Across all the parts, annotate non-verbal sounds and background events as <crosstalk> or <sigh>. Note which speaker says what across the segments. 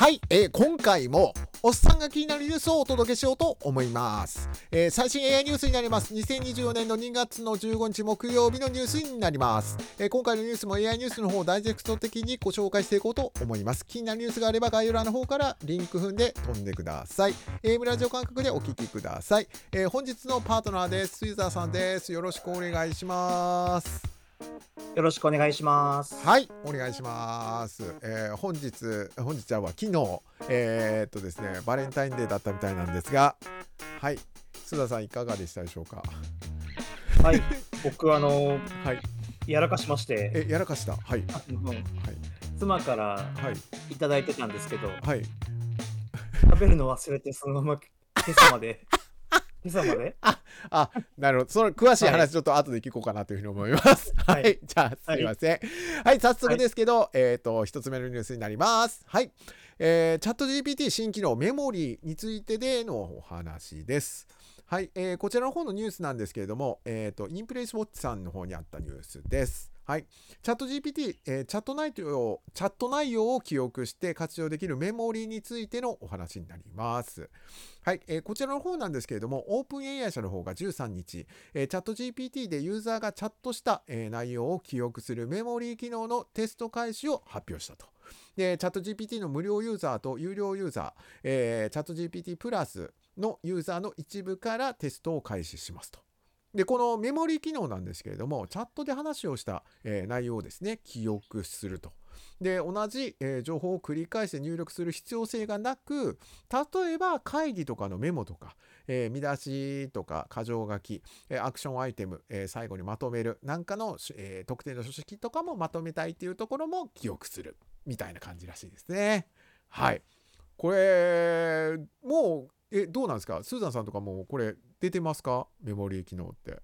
Speaker 1: はい、えー今回もおっさんが気になるニュースをお届けしようと思います、えー最新 AI ニュースになります。2024年の2月の15日木曜日のニュースになります、えー今回のニュースも AI ニュースの方をダイジェクト的にご紹介していこうと思います。気になるニュースがあれば概要欄の方からリンク踏んで飛んでください。AM ラジオ感覚でお聞きください、えー本日のパートナーです。ユーザーさんです。よろしくお願いします。
Speaker 2: よろしくお願いします。
Speaker 1: はい、お願いします。えー本日、本日は昨日、えーっとですね、バレンタインデーだったみたいなんですが、はい、須田さんいかがでしたでしょうか？
Speaker 2: はい、僕あの
Speaker 1: はい、
Speaker 2: やらかしまして、
Speaker 1: え、やらかした？はい、
Speaker 2: あの
Speaker 1: はい、
Speaker 2: 妻から
Speaker 1: はい、
Speaker 2: いただいてたんですけど、
Speaker 1: はい。
Speaker 2: 食べるの忘れてそのまま今朝まで今朝まで？<laughs>
Speaker 1: あ、なるほど。その詳しい
Speaker 2: はい
Speaker 1: 話、ちょっと後で聞こうかなというふうに思います。は、
Speaker 2: はいい
Speaker 1: じゃあ、すいません。はい、早速ですけど、えーっと、一つ目のニュースになります。はい。えーチャット GPT 新機能メモリーについてでのお話です。はい、えーこちらの方のニュースなんですけれども、えー、とインプレイスウォッチさんの方にあったニュースです。はい、チャット GPT、えーチャット内容をチャット内容を記憶して活用できるメモリーについてのお話になります。はい、えーこちらの方なんですけれども、オープン AI 社の方が13日、えーチャット GPT でユーザーがチャットした、えー内容を記憶するメモリー機能のテスト開始を発表したと。で、チャット GPT の無料ユーザーと有料ユーザー、えーチャット GPT プラスのユーザーの一部からテストを開始しますと。で、このメモリー機能なんですけれども、チャットで話をした、え内容をですね、記憶すると。で、同じ、え情報を繰り返して入力する必要性がなく、例えば会議とかのメモとか、え見出しとか箇条書き、えアクションアイテム、え最後にまとめるなんかの、え特定の書式とかもまとめたいっていうところも記憶するみたいな感じらしいですね。はい。これ、もう、え、どうなんですか？スーザンさんとかもこれ出てますか？メモリー機能って。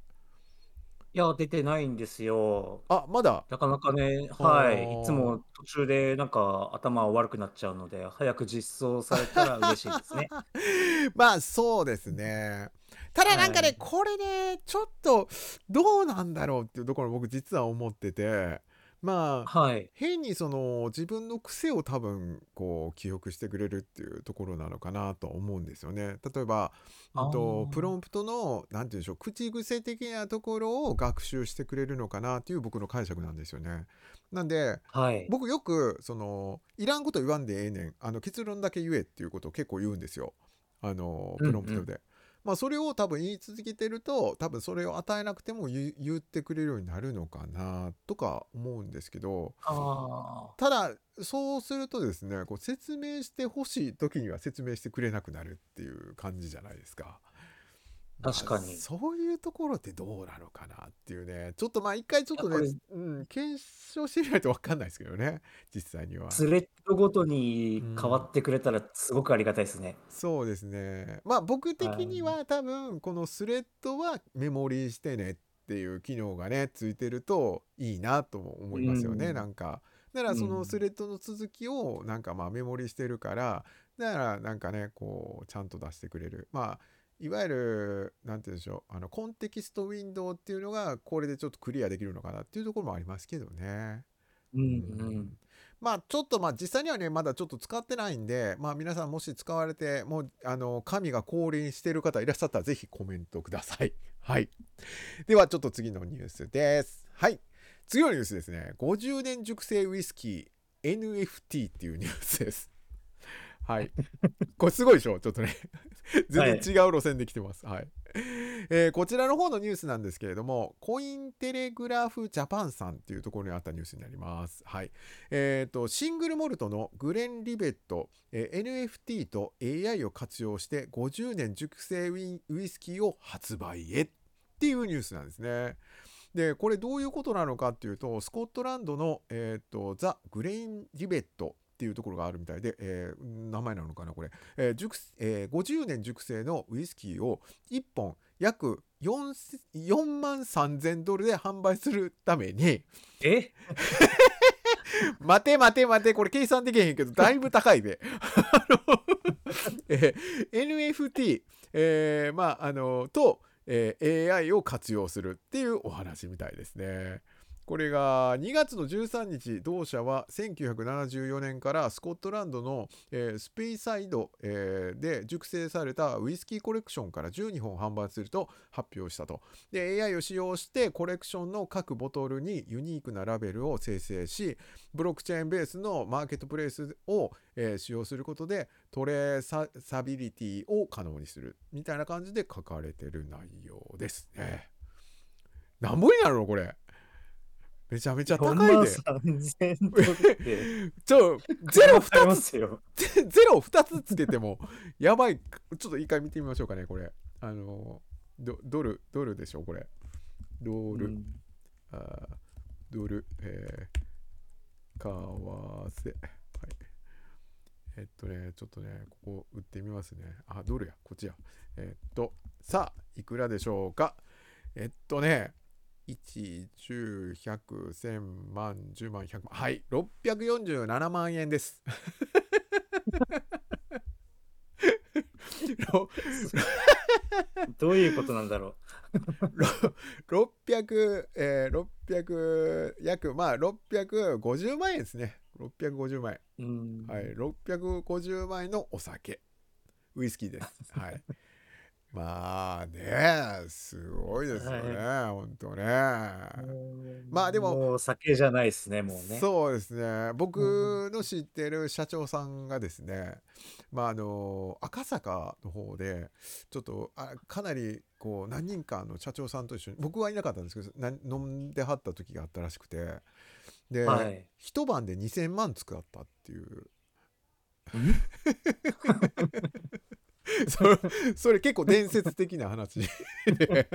Speaker 2: いや出てないんですよ。
Speaker 1: あ、まだ？
Speaker 2: なかなかね、
Speaker 1: あ
Speaker 2: はい、
Speaker 1: ー
Speaker 2: いつも途中でなんか頭悪くなっちゃうので、早く実装されたら嬉しいですね。<laughs>
Speaker 1: まあそうですね。ただなんかね、
Speaker 2: はい
Speaker 1: これね、ちょっとどうなんだろうっていうところ僕実は思ってて、まあ、
Speaker 2: はい。
Speaker 1: 変にその自分の癖を多分こう記憶してくれるっていうところなのかなと思うんですよね。例えば、うんとプロンプトの何て言うんでしょう口癖的なところを学習してくれるのかなっていう僕の解釈なんですよね。なんで
Speaker 2: はい。
Speaker 1: 僕よくそのいらんこと言わんでええねんあの結論だけ言えっていうことを結構言うんですよ。あのプロンプトで。まあそれを多分言い続けてると多分それを与えなくても言言ってくれるようになるのかなとか思うんですけど
Speaker 2: あ
Speaker 1: ただそうするとですねこう説明してほしい時には説明してくれなくなるっていう感じじゃないですか。
Speaker 2: 確かに
Speaker 1: まあそういうところってどうなのかなっていうねちょっとまあ一回ちょっとねうん、検証してみないと分かんないですけどね実際には
Speaker 2: あ、。スレッドごとに変わってくれたらすごくありがたいですね。
Speaker 1: そうですね。まあ僕的には多分このスレッドはメモリーしてねっていう機能がねついてるといいなとも思いますよね、
Speaker 2: うん
Speaker 1: なんか。だからその
Speaker 2: うん
Speaker 1: スレッドの続きをなんかまあメモリーしてるからだからなんかねこうちゃんと出してくれる。まあいわゆるなんて言うんでしょうあのコンテキストウィンドウっていうのがこれでちょっとクリアできるのかなっていうところもありますけどね。
Speaker 2: うんうん。
Speaker 1: まあちょっとまあ実際にはねまだちょっと使ってないんでまあ皆さんもし使われてもうあの神が降臨している方いらっしゃったらぜひコメントください。<laughs> はい。ではちょっと次のニュースです。はい。次のニュースですね。50年熟成ウイスキー NFT っていうニュースです。はい。<laughs> これすごいでしょ？ちょっとね。<laughs> 全然違う路線で来てます。はい。えーこちらの方のニュースなんですけれども、コインテレグラフジャパンさんっていうところにあったニュースになります。はい。えーと、シングルモルトのグレン・リベット、えー NFT と AI を活用して50年熟成ウイウイスキーを発売へっていうニュースなんですね。で、これどういうことなのかっていうと、スコットランドの、えーとザ・グレイン・リベットっていうところがあるみたいで、えー名前なのかなこれ、えー熟えー50年熟成のウイスキーを1本約 4, 4万3000ドルで販売するために。
Speaker 2: え？
Speaker 1: 待て待て待てこれ計算できへんけどだいぶ高いで。あの、えー NFT、えーまああのと、えー AI を活用するっていうお話みたいですねこれが2月の13日同社は1974年からスコットランドの、えースペイサイド、えーで熟成されたウイスキーコレクションから12本販売すると発表したとで AI を使用してコレクションの各ボトルにユニークなラベルを生成しブロックチェーンベースのマーケットプレイスを、えー使用することでトレーササビリティを可能にするみたいな感じで書かれてる内容ですね。なんぼになるのこれ？めちゃめちゃ高
Speaker 2: 4万
Speaker 1: いで。
Speaker 2: 3000ドルって。<laughs>
Speaker 1: ちょ、ゼロ
Speaker 2: 買いま
Speaker 1: 2
Speaker 2: すよ。
Speaker 1: つ、<laughs> ゼロ2つつけても、やばい。ちょっと一回見てみましょうかね、これ。あの、ドドル、ドルでしょ、これ。ドル、
Speaker 2: うん
Speaker 1: あードル、えー、為替。はい。えっとね、ちょっとね、ここ売ってみますね。あ、ドルや、こっちや。えっと、さあ、いくらでしょうか。えっとね、1、10、100、1000万、10万、100万。はい、647万円です。<laughs> ろ
Speaker 2: どういうことなんだろ <laughs>
Speaker 1: ろ600、えー、600、約、まあ、650万円ですね。650万円。はい、650万円のお酒。ウイスキーです。はい。まあね、すごいですよね、本当ね。まあでも
Speaker 2: もう酒じゃないですね、もうね。
Speaker 1: そうですね僕の知ってる社長さんがですね、まああの赤坂の方でちょっとあかなりこう何人かの社長さんと一緒に僕はいなかったんですけどな飲んではった時があったらしくてで、
Speaker 2: はい。
Speaker 1: 一晩で2,000万使ったっていう <laughs> <laughs> それそれ結構伝説的な話で <laughs>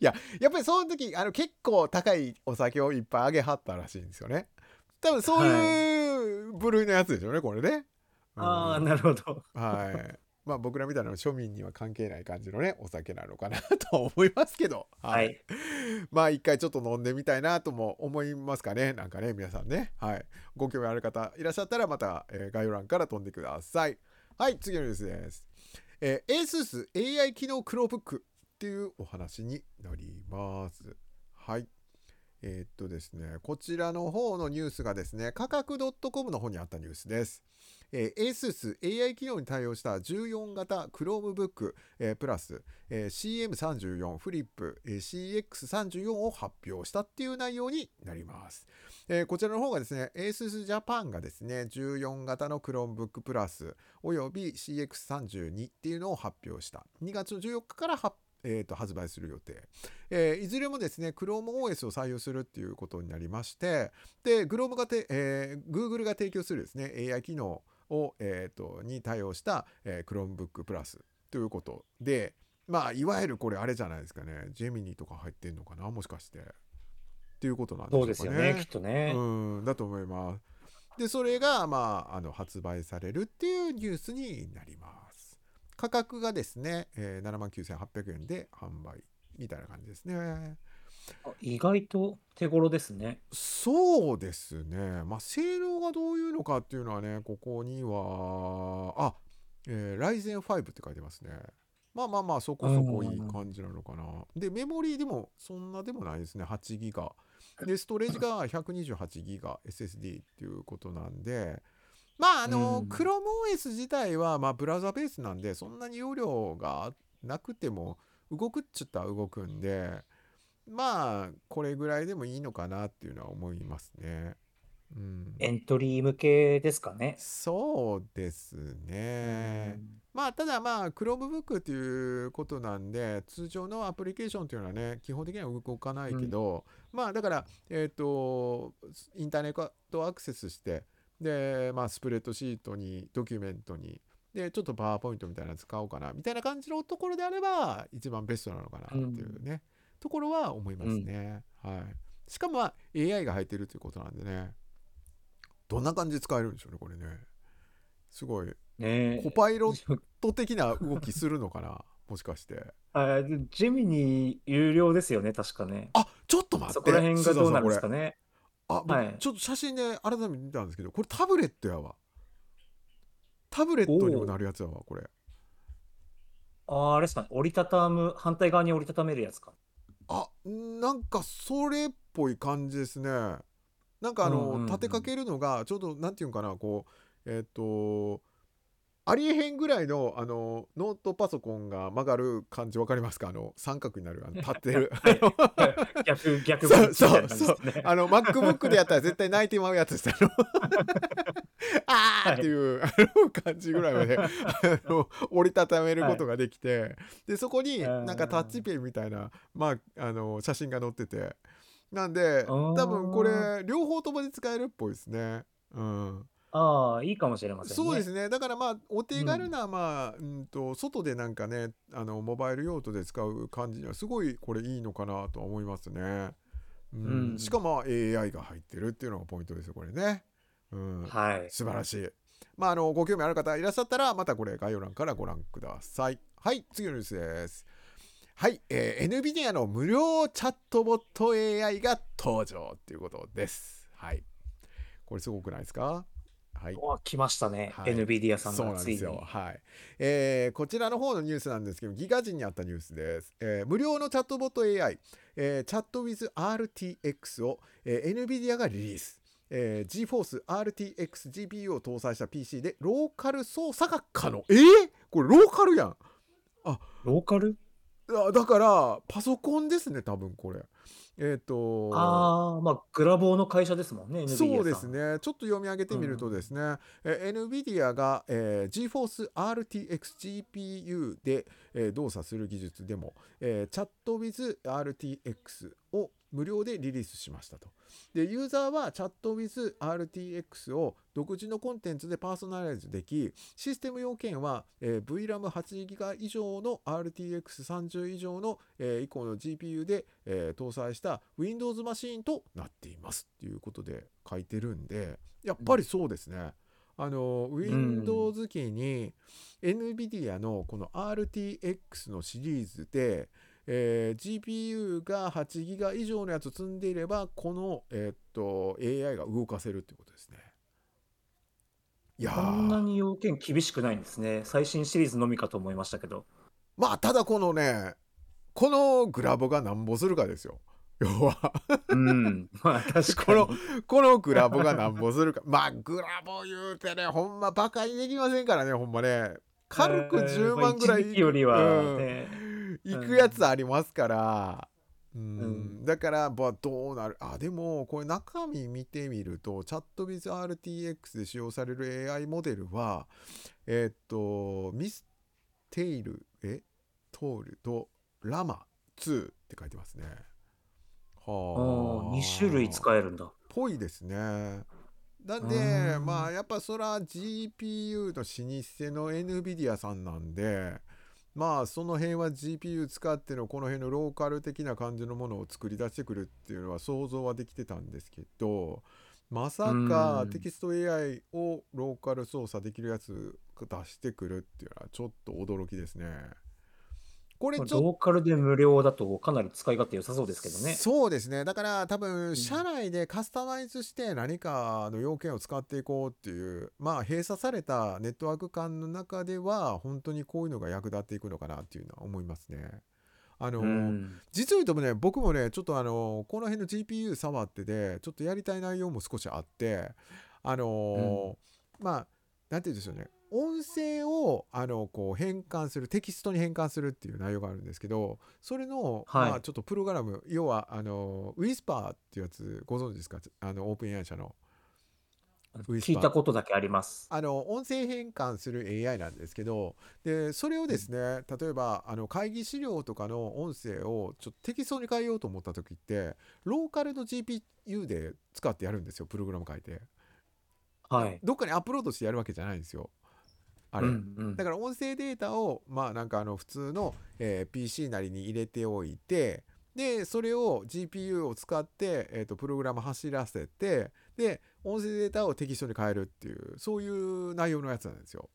Speaker 1: いややっぱりその時あの結構高いお酒をいっぱいあげはったらしいんですよね多分そういう部類のやつでしょうねこれね、うん
Speaker 2: ああ、なるほど。
Speaker 1: はいまあ僕らみたいな庶民には関係ない感じのねお酒なのかなとは思いますけど
Speaker 2: はい。
Speaker 1: まあ一回ちょっと飲んでみたいなとも思いますかね。なんかね、皆さんね。はい。ご興味ある方いらっしゃったらまた、えー概要欄から飛んでください。はい、次のニュースです。えー、ASUS AI 機能クローブックっていうお話になります。はい。えーっとですね、こちらの方のニュースがですね、価格 .com の方にあったニュースです。えー ASUS AI 機能に対応した14型 Chromebook、えープラス、えー CM34 フリップ、えー CX34 を発表したっていう内容になります。えーこちらの方がですね、ASUS Japan がですね、14型の Chromebook プラスおよび CX32 っていうのを発表した。2月の14日から発えーと発売する予定、えーいずれもですね ChromeOS を採用するっていうことになりましてで Chrome がて、えー Google が提供するですね AI 機能を、えーとに対応した、えー Chromebook プラスということでまあいわゆるこれあれじゃないですかねジェミニとか入ってんのかな？もしかしてっていうことなんでしょ
Speaker 2: そうう
Speaker 1: かね。
Speaker 2: ですよね、きっとね。
Speaker 1: うん、だと思います。で、それが、まあ、あの発売されるっていうニュースになります。価格がですね、えー、79,800円で販売みたいな感じですね。
Speaker 2: あ意外と手頃ですね。
Speaker 1: そうですね。まあ、性能がどういうのかっていうのはね、ここには、あ、えー、Ryzen 5って書いてますね。まあまあまあ、そこそこいい感じなのかな。で、メモリーでもそんなでもないですね。8ギガ。で、ストレージが128ギガ SSD っていうことなんで、まあ、あの、
Speaker 2: うん
Speaker 1: ChromeOS 自体は、まあ、ブラウザベースなんで、そんなに容量がなくても、動くっちゅったら動くんで、まあ、これぐらいでもいいのかなっていうのは思いますね。うん、
Speaker 2: エントリー向けですかね。
Speaker 1: そうですね。まあ、ただまあ、Chromebook っていうことなんで、通常のアプリケーションっていうのはね、基本的には動かないけど、まあ、だから、えっ、と、インターネットアクセスして、で、まあ、スプレッドシートに、ドキュメントに、で、ちょっとパワーポイントみたいなの使おうかな、みたいな感じのところであれば、一番ベストなのかなっていうね、ところは思いますね。はい。しかも、まあ、AI が入ってるということなんでね、どんな感じで使えるんでしょうね、これね。すごい、
Speaker 2: ね
Speaker 1: コパイロット的な動きするのかな <laughs> もしかして。
Speaker 2: ジェミニ有料ですよね、確かね。
Speaker 1: あちょっと待って
Speaker 2: そこら辺がどうなるんですか
Speaker 1: ね
Speaker 2: ね。
Speaker 1: あ、僕
Speaker 2: はい
Speaker 1: ちょっと写真で改めて見たんですけどこれタブレットやわタブレットにもなるやつやわこれ
Speaker 2: あーあれですかね、折りたたむ、反対側に折りたためるやつか。
Speaker 1: あなんかそれっぽい感じですね。なんかあの、
Speaker 2: うんうんうん。
Speaker 1: 立てかけるのがちょうどなんていうんかなこうえっ、とありえへんぐらいのあのノートパソコンが曲がる感じわかりますか？あの三角になるあの <laughs> 立ってる。
Speaker 2: 逆逆
Speaker 1: そうそう
Speaker 2: ですね。
Speaker 1: あの MacBook でやったら絶対泣いてまうやつですあーっていう、あの感じぐらいまで <laughs> あの折りたためることができて、でそこに
Speaker 2: うん
Speaker 1: なんかタッチペンみたいな、まあ、あの写真が載ってて。なんで
Speaker 2: ー。
Speaker 1: 多分これ両方ともに使えるっぽいですね。うん、
Speaker 2: ああ、いいかもしれませんね。
Speaker 1: そうですね。だからまあお手軽な、まあうんと外でなんかねあのモバイル用途で使う感じにはすごいこれいいのかなとは思いますね。うん。
Speaker 2: うん。
Speaker 1: しかも AI が入ってるっていうのがポイントですよこれね。うん、
Speaker 2: はい。
Speaker 1: 素晴らしい。まあ、あのご興味ある方いらっしゃったらまたこれ概要欄からご覧ください。はい次のニュースです。はい、えー、NVIDIA の無料チャットボット AI が登場っていうことです。はい。これすごくないですか？はい。
Speaker 2: お来ましたね。
Speaker 1: はい
Speaker 2: NVIDIA さん
Speaker 1: そう
Speaker 2: がついに。
Speaker 1: なんですよ。はい。えーこちらの方のニュースなんですけど、ギガ人にあったニュースです。えー無料のチャットボット AI、えー、チャット with RTX を、えー NVIDIA がリリース。えー GForce RTX GPU を搭載した PC でローカル操作が可能。えー、これローカルやん。
Speaker 2: ローカル？
Speaker 1: あだから、パソコンですね、多分これ。えっ、と
Speaker 2: ああ、まあ、グラボーの会社ですもんね、NVIDIA。
Speaker 1: そうです。ね。ちょっと読み上げてみるとですね、えー NVIDIA が、えー GeForce RTX GPU で、えー動作する技術でも、えー、チャット with RTX を無料でリリースしましたと。で、ユーザーはチャット with RTX を独自のコンテンツでパーソナライズでき、システム要件は、えー VRAM8GB 以上の RTX30 以上の、えー以降の GPU で、えー搭載した Windows マシーンとなっていますっていうことで書いてるんでやっぱりそうですね。あの Windows 機に NVIDIA のこの RTX のシリーズで、えー GPU が8ギガ以上のやつを積んでいればこの、えーっと AI が動かせるっていうことですね。いや
Speaker 2: こんな
Speaker 1: ー
Speaker 2: に要件厳しくないんですね。最新シリーズのみかと思いましたけど。
Speaker 1: まあただこのねこのグラボがなんぼするかですよ。<laughs> 要は
Speaker 2: うん。まあ、確か
Speaker 1: この
Speaker 2: に。
Speaker 1: このグラボがなんぼするか <laughs> まあグラボ言うてねほんまバカにできませんからねほんまね軽く10万ぐらい
Speaker 2: えーまあよりは
Speaker 1: うん
Speaker 2: ね、
Speaker 1: いくやつありますから、うん。
Speaker 2: うん。
Speaker 1: だから、まあ、どうなる？あでもこれ中身見てみるとチャットビズ RTX で使用される AI モデルはえーっとミステイルえ？トールとラマ2って書いてますね。はあ。
Speaker 2: 2種類使えるんだ。
Speaker 1: ぽいですね。なん
Speaker 2: う
Speaker 1: でまあやっぱそら GPU の老舗の NVIDIA さんなんでまあその辺は GPU 使ってのこの辺のローカル的な感じのものを作り出してくるっていうのは想像はできてたんですけどまさか
Speaker 2: うん
Speaker 1: テキスト AI をローカル操作できるやつ出してくるっていうのはちょっと驚きですね。これちょっと
Speaker 2: ローカルで無料だとかなり使い勝手良さそうですけどね。
Speaker 1: そうですねだから多分社内でカスタマイズして何かの要件を使っていこうっていうまあ閉鎖されたネットワーク間の中では本当にこういうのが役立っていくのかなっていうのは思いますね。あの、
Speaker 2: うん。
Speaker 1: 実を言うとね僕もねちょっとあのこの辺の GPU 触ってでちょっとやりたい内容も少しあってあの、まあなんて言うんでしょうね音声をあのこう変換するテキストに変換するっていう内容があるんですけどそれの、
Speaker 2: はい。
Speaker 1: まあ、ちょっとプログラム要はあのウィスパーっていうやつご存知ですか？あのオープン AI 社の
Speaker 2: 聞いたことだけあります。
Speaker 1: あの音声変換する AI なんですけどでそれをですね、例えばあの会議資料とかの音声をちょっとテキストに変えようと思った時ってローカルの GPU で使ってやるんですよプログラム書いて。
Speaker 2: はい。
Speaker 1: どっかにアップロードしてやるわけじゃないんですよあれ、
Speaker 2: うんうん
Speaker 1: だから音声データをまあなんかあの普通の、えー PC なりに入れておいてでそれを GPU を使って、えー、とプログラム走らせてで音声データをテキストに変えるっていうそういう内容のやつなんですよ。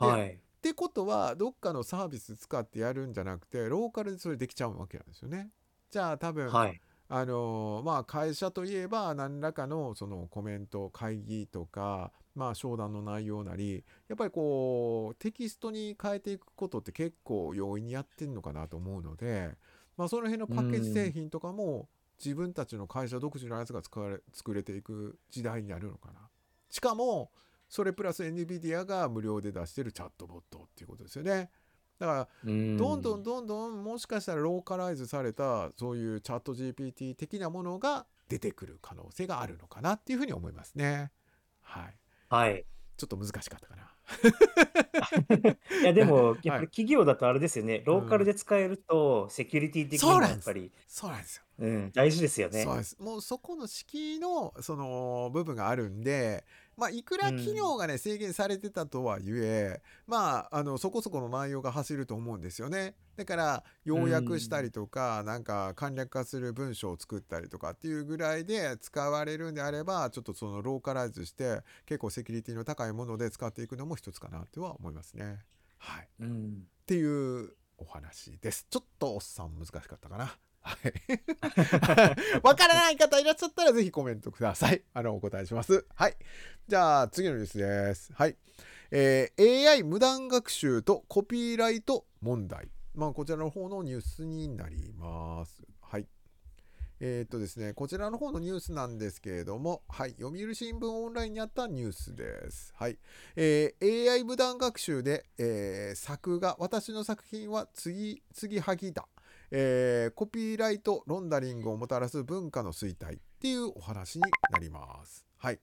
Speaker 1: で
Speaker 2: はい。
Speaker 1: ってことはどっかのサービス使ってやるんじゃなくてローカルでそれできちゃうわけなんですよね。じゃあ多分、
Speaker 2: はい。
Speaker 1: あのーまあ会社といえば何らかのそのコメント会議とかまあ商談の内容なりやっぱりこうテキストに変えていくことって結構容易にやってんのかなと思うので、まあ、その辺のパッケージ製品とかも自分たちの会社独自のやつが使われ作れていく時代になるのかな。しかもそれプラス NVIDIA が無料で出してるチャットボットっていうことですよね。だから
Speaker 2: うん。
Speaker 1: どんどんどんどんもしかしたらローカライズされたそういうチャット GPT 的なものが出てくる可能性があるのかなっていうふうに思いますね。はい
Speaker 2: はい。
Speaker 1: ちょっと難しかったかな。<laughs>
Speaker 2: いやでも、やっ
Speaker 1: はい
Speaker 2: ぱり企業だとあれですよね、ローカルで使えると、セキュリティ的にも
Speaker 1: そうなんです
Speaker 2: やっぱり、
Speaker 1: そうなんですよ。
Speaker 2: うん、大事ですよね。
Speaker 1: そうです。もうそこの敷居のその部分があるんでまあいくら機能がね制限されてたとはいえまああのそこそこの内容が走ると思うんですよねだから要約したりとかなんか簡略化する文章を作ったりとかっていうぐらいで使われるんであればちょっとそのローカライズして結構セキュリティの高いもので使っていくのも一つかなとは思いますねはい
Speaker 2: うん。
Speaker 1: っていうお話です。ちょっとおっさん難しかったかな。はい。わからない方いらっしゃったらぜひコメントください。あの、お答えします。はい。じゃあ、次のニュースです。はい。えー AI 無断学習とコピーライト問題。まあ、こちらの方のニュースになります。はい。えーっとですね、こちらの方のニュースなんですけれども、はい、読売新聞オンラインにあったニュースです。はい、えー AI 無断学習で、えー作画、私の作品は次、次はぎだ。えーコピーライトロンダリングをもたらす文化の衰退っていうお話になります。はい。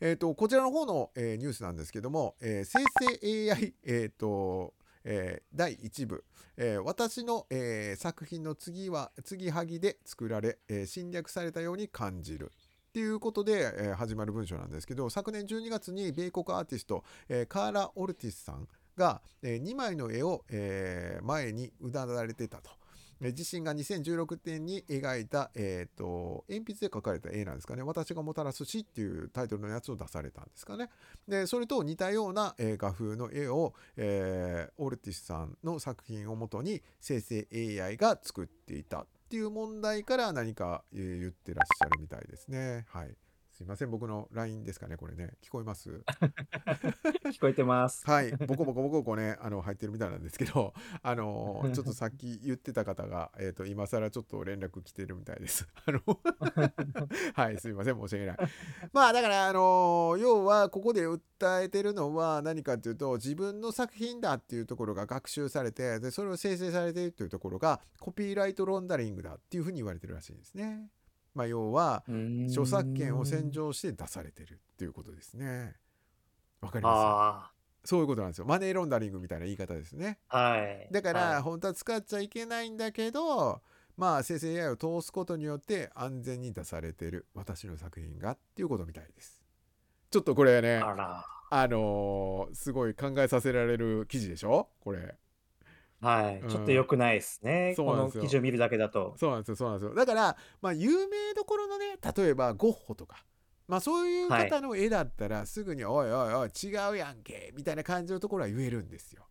Speaker 1: えー、とこちらの方の、えーニュースなんですけども、えー生成 AI、えーとえ第1部、え私の、え作品の次は継ぎはぎで作られ、え侵略されたように感じる。っていうことで、え始まる文章なんですけど昨年12月に米国アーティスト、えカーラ・オルティスさんが、え2枚の絵を、え前にうだられてたと。自身が2016年に描いた、えー、と鉛筆で描かれた絵なんですかね「私がもたらす死」っていうタイトルのやつを出されたんですかね。でそれと似たような、え画風の絵を、えーオルティスさんの作品をもとに生成 AI が作っていたっていう問題から何か、言ってらっしゃるみたいですね。はいすいません僕の LINE ですかねこれね聞こえます？<laughs>
Speaker 2: 聞こえてます。
Speaker 1: はい、ボコボコボコボコね、あの入ってるみたいなんですけど、あのちょっとさっき言ってた方が、えっ、と今更ちょっと連絡来てるみたいです。あの <laughs> はい、すいません、申し訳ない。まあだからあの要はここで訴えてるのは何かっていうと、自分の作品だっていうところが学習されて、でそれを生成されているというところがコピーライトロンダリングだっていうふうに言われてるらしいんですね。まあ要は著作権を洗浄して出されてるっていうことですね。わかります？
Speaker 2: あ
Speaker 1: そういうことなんですよ。マネーロンダリングみたいな言い方ですね。
Speaker 2: あ、はい。
Speaker 1: だから、
Speaker 2: はい
Speaker 1: 本当は使っちゃいけないんだけど、まあ、生成 AI を通すことによって安全に出されてる私の作品がっていうことみたいです。ちょっとこれね、
Speaker 2: あ
Speaker 1: のーすごい考えさせられる記事でしょ？これ。
Speaker 2: はい。
Speaker 1: うん
Speaker 2: ちょっと良くないですね。
Speaker 1: うなんですよ
Speaker 2: 記事を見るだけだと。
Speaker 1: そうなんですよ、そうなんですよ。だから、まあ、有名どころのね、例えばゴッホとか、まあ、そういう方の絵だったら、すぐに、おいおいおい、違うやんけ、みたいな感じのところは言えるんですよ。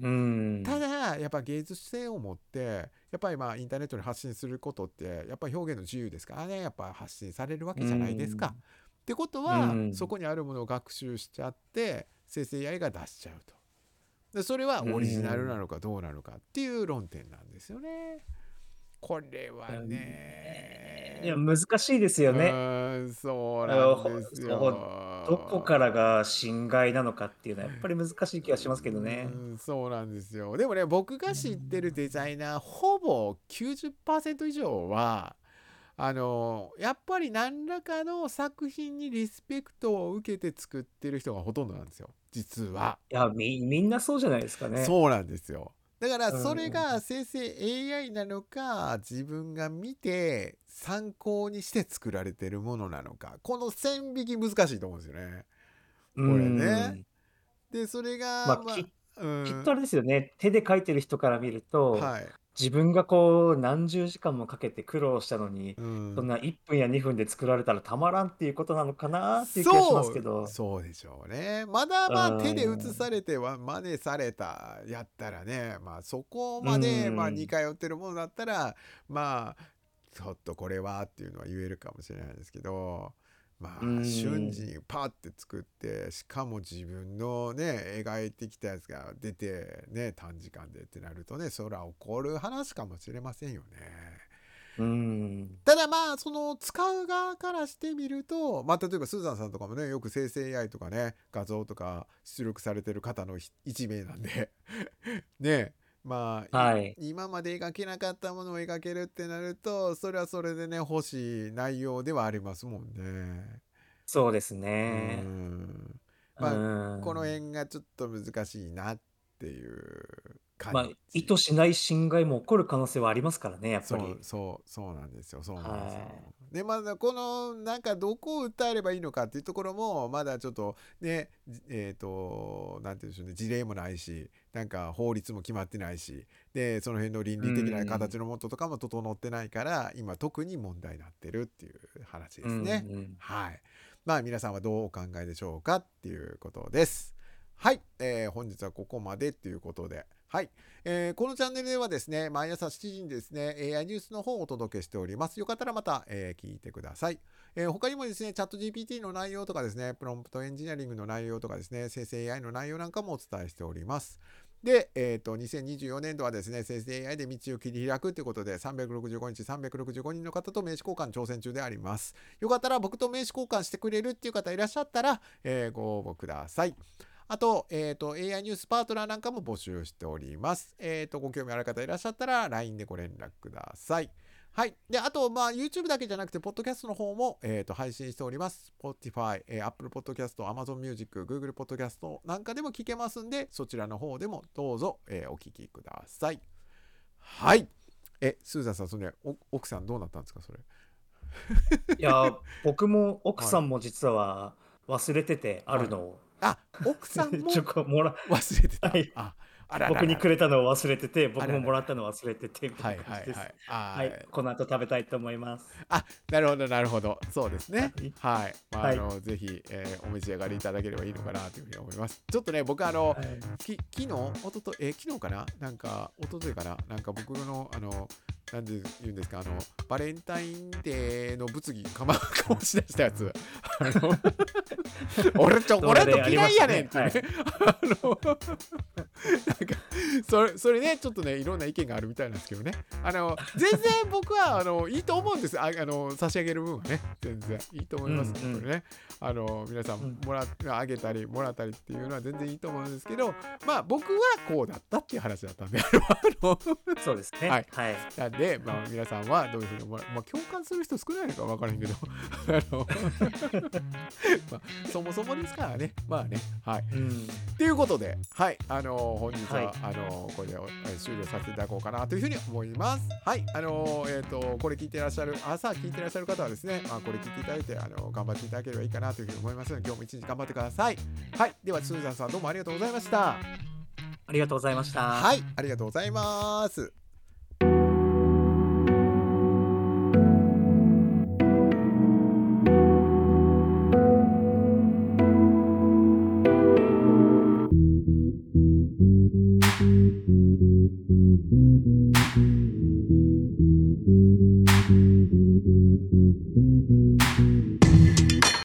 Speaker 2: うん。
Speaker 1: ただやっぱ芸術性を持ってやっぱりまあインターネットに発信することってやっぱり表現の自由ですからねやっぱ発信されるわけじゃないですか。
Speaker 2: うん
Speaker 1: ってことは、
Speaker 2: うん
Speaker 1: そこにあるものを学習しちゃって生成 AI が出しちゃうと。でそれはオリジナルなのかどうなのかっていう論点なんですよね。これはね。
Speaker 2: いや、難しいですよ
Speaker 1: う
Speaker 2: ね。
Speaker 1: ーんそうなんですよ。
Speaker 2: どこからが侵害なのかっていうのはやっぱり難しい気がしますけどね。
Speaker 1: うんそうなんですよでもね僕が知ってるデザイナーほぼ90%以上はあのやっぱり何らかの作品にリスペクトを受けて作ってる人がほとんどなんですよ実は。
Speaker 2: いや、み、みんなそうじゃないですかね。
Speaker 1: そうなんですよ。だから
Speaker 2: うん
Speaker 1: それが生成 AI なのか自分が見て参考にして作られてるものなのかこの線引き難しいと思うんですよね。
Speaker 2: こ
Speaker 1: これね。でそれが、
Speaker 2: まあき
Speaker 1: うん
Speaker 2: きっとあれですよね。手で書いてる人から見ると、
Speaker 1: はい、
Speaker 2: 自分がこう何十時間もかけて苦労したのに、
Speaker 1: うん。
Speaker 2: そんな1分や2分で作られたらたまらんっていうことなのかなっていう気がしますけど。
Speaker 1: そうでしょうね。まだま
Speaker 2: うん
Speaker 1: あ手で写されては真似されたやったらねまあそこまで
Speaker 2: うん。
Speaker 1: まあ似通ってるものだったらまあちょっとこれはっていうのは言えるかもしれないですけどまあ
Speaker 2: うん
Speaker 1: 瞬時にパッて作ってしかも自分のね描いてきたやつが出てね短時間でってなるとねそれは怒る話かもしれませんよね。
Speaker 2: うん。
Speaker 1: ただまあその使う側からしてみると、まあ、例えばスーザンさんとかもねよく生成 AI とかね画像とか出力されてる方のひ一名なんで <laughs> ねまあ、
Speaker 2: はい。
Speaker 1: 今まで描けなかったものを描けるってなるとそれはそれでね欲しい内容ではありますもんね。
Speaker 2: そうです
Speaker 1: う
Speaker 2: ね。
Speaker 1: ん
Speaker 2: う
Speaker 1: まあこの
Speaker 2: ん。
Speaker 1: 辺がちょっと難しいなっていう
Speaker 2: まあ、
Speaker 1: 感
Speaker 2: 意
Speaker 1: じ。
Speaker 2: 図しない侵害も起こる可能性はありますからね、やっぱ
Speaker 1: そう
Speaker 2: り。
Speaker 1: そうそうなんですよそうなんですよ。
Speaker 2: はい。
Speaker 1: でまだこのなんかどこを訴えればいいのかっていうところもまだちょっとねじえっ、となんて言うんでしょうね事例もないしなんか法律も決まってないしでその辺の倫
Speaker 2: う
Speaker 1: 理的な形
Speaker 2: ん。
Speaker 1: のもととかも整ってないから今特に問題になってるっていう話で
Speaker 2: う
Speaker 1: すね。
Speaker 2: ん。
Speaker 1: はい。まあ皆さんはどうお考えでしょうかっていうことです。はい、えー本日はここまでっていうことで、はい、えーこのチャンネルではですね、毎朝7時にですね、AI ニュースの方をお届けしております。よかったらまた、えー聞いてください。えー他にもですね、チャット GPT の内容とかですね、プロンプトエンジニアリングの内容とかですね、生成 AI の内容なんかもお伝えしております。で、えっ、と、2024年度はですね、生成 AI で道を切り開くということで、365日365人の方と名刺交換挑戦中であります。よかったら僕と名刺交換してくれるっていう方いらっしゃったら、えーご応募ください。あと、えっ、と、AI ニュースパートナーなんかも募集しております。えっ、と、ご興味ある方いらっしゃったら、LINE でご連絡ください。はい。で、あと、まあ、YouTube だけじゃなくて、ポッドキャストの方も、えっ、と、配信しております。Spotify、えー Apple Podcast、Amazon Music、Google Podcast なんかでも聞けますんで、そちらの方でもどうぞ、えーお聞きください。はい。え、スーザンさん、それ、お奥さんどうなったんですか、それ？
Speaker 2: いや、僕も奥
Speaker 1: はい。
Speaker 2: さんも実は忘れてて、あ
Speaker 1: はい。
Speaker 2: るのを。
Speaker 1: あ、奥さん
Speaker 2: チ
Speaker 1: も <laughs>
Speaker 2: ョコもら、
Speaker 1: 忘れてた。
Speaker 2: はい。
Speaker 1: あ、あらら
Speaker 2: 僕に
Speaker 1: ら
Speaker 2: くれたのを忘れてて、
Speaker 1: あ
Speaker 2: 僕
Speaker 1: ららら。
Speaker 2: ももらったのを忘れてて、
Speaker 1: はいい
Speaker 2: な感じです。
Speaker 1: はいはい。あ
Speaker 2: はい。
Speaker 1: ー
Speaker 2: この後食べたいと思います。
Speaker 1: あ、なるほどなるほど。そうです
Speaker 2: は
Speaker 1: ね。
Speaker 2: い。
Speaker 1: はい。まあ、
Speaker 2: はい。
Speaker 1: あの、ぜひ、えーお召し上がりいただければいいのかなというふうに思います。ちょっとね、僕、あの、
Speaker 2: はい。
Speaker 1: き昨日、おとと、えー昨日かな？なんか、おとといかな？なんか僕の、あの、なんで言うんですか、あの、バレンタインデーの物議かま、かもし出したやつ。あの、俺チョコ
Speaker 2: 動画であり
Speaker 1: レート嫌。いやねんっていう
Speaker 2: はい。
Speaker 1: ね。あの、なんか、それ、それね、ちょっとね、いろんな意見があるみたいなんですけどね。あの、全然僕は、あの、いいと思うんです。あ、あの、差し上げる分はね、全然いいと思
Speaker 2: うん
Speaker 1: います。こ
Speaker 2: うん。
Speaker 1: れね。あの、皆さ
Speaker 2: うんん。
Speaker 1: もら、あげたり、もらったりっていうのは全然いいと思うんですけど、まあ、僕はこうだったっていう話だったんで、あの、
Speaker 2: そうです
Speaker 1: は
Speaker 2: ね。
Speaker 1: い。
Speaker 2: はい。
Speaker 1: なんで、まあ、皆さんはどういうふうに思わまあ、共感する人少ないのか分からへんけど、<laughs> あの、まあ、そもそもですからね。まあね。はい。
Speaker 2: うん。
Speaker 1: ということで、はい、あのー本日は、
Speaker 2: はい。
Speaker 1: あのーこれで、えー終了させていただこうかなというふうに思います。はい、あのーえっ、と、これ聞いてらっしゃる、朝聞いてらっしゃる方はですね、まあ、これ聞いていただいて、あのー頑張っていただければいいかなというふうに思いますので、今日も一日頑張ってください。はい、では、スーザンさんどうもありがとうございました。
Speaker 2: ありがとうございました。
Speaker 1: はい、ありがとうございます。「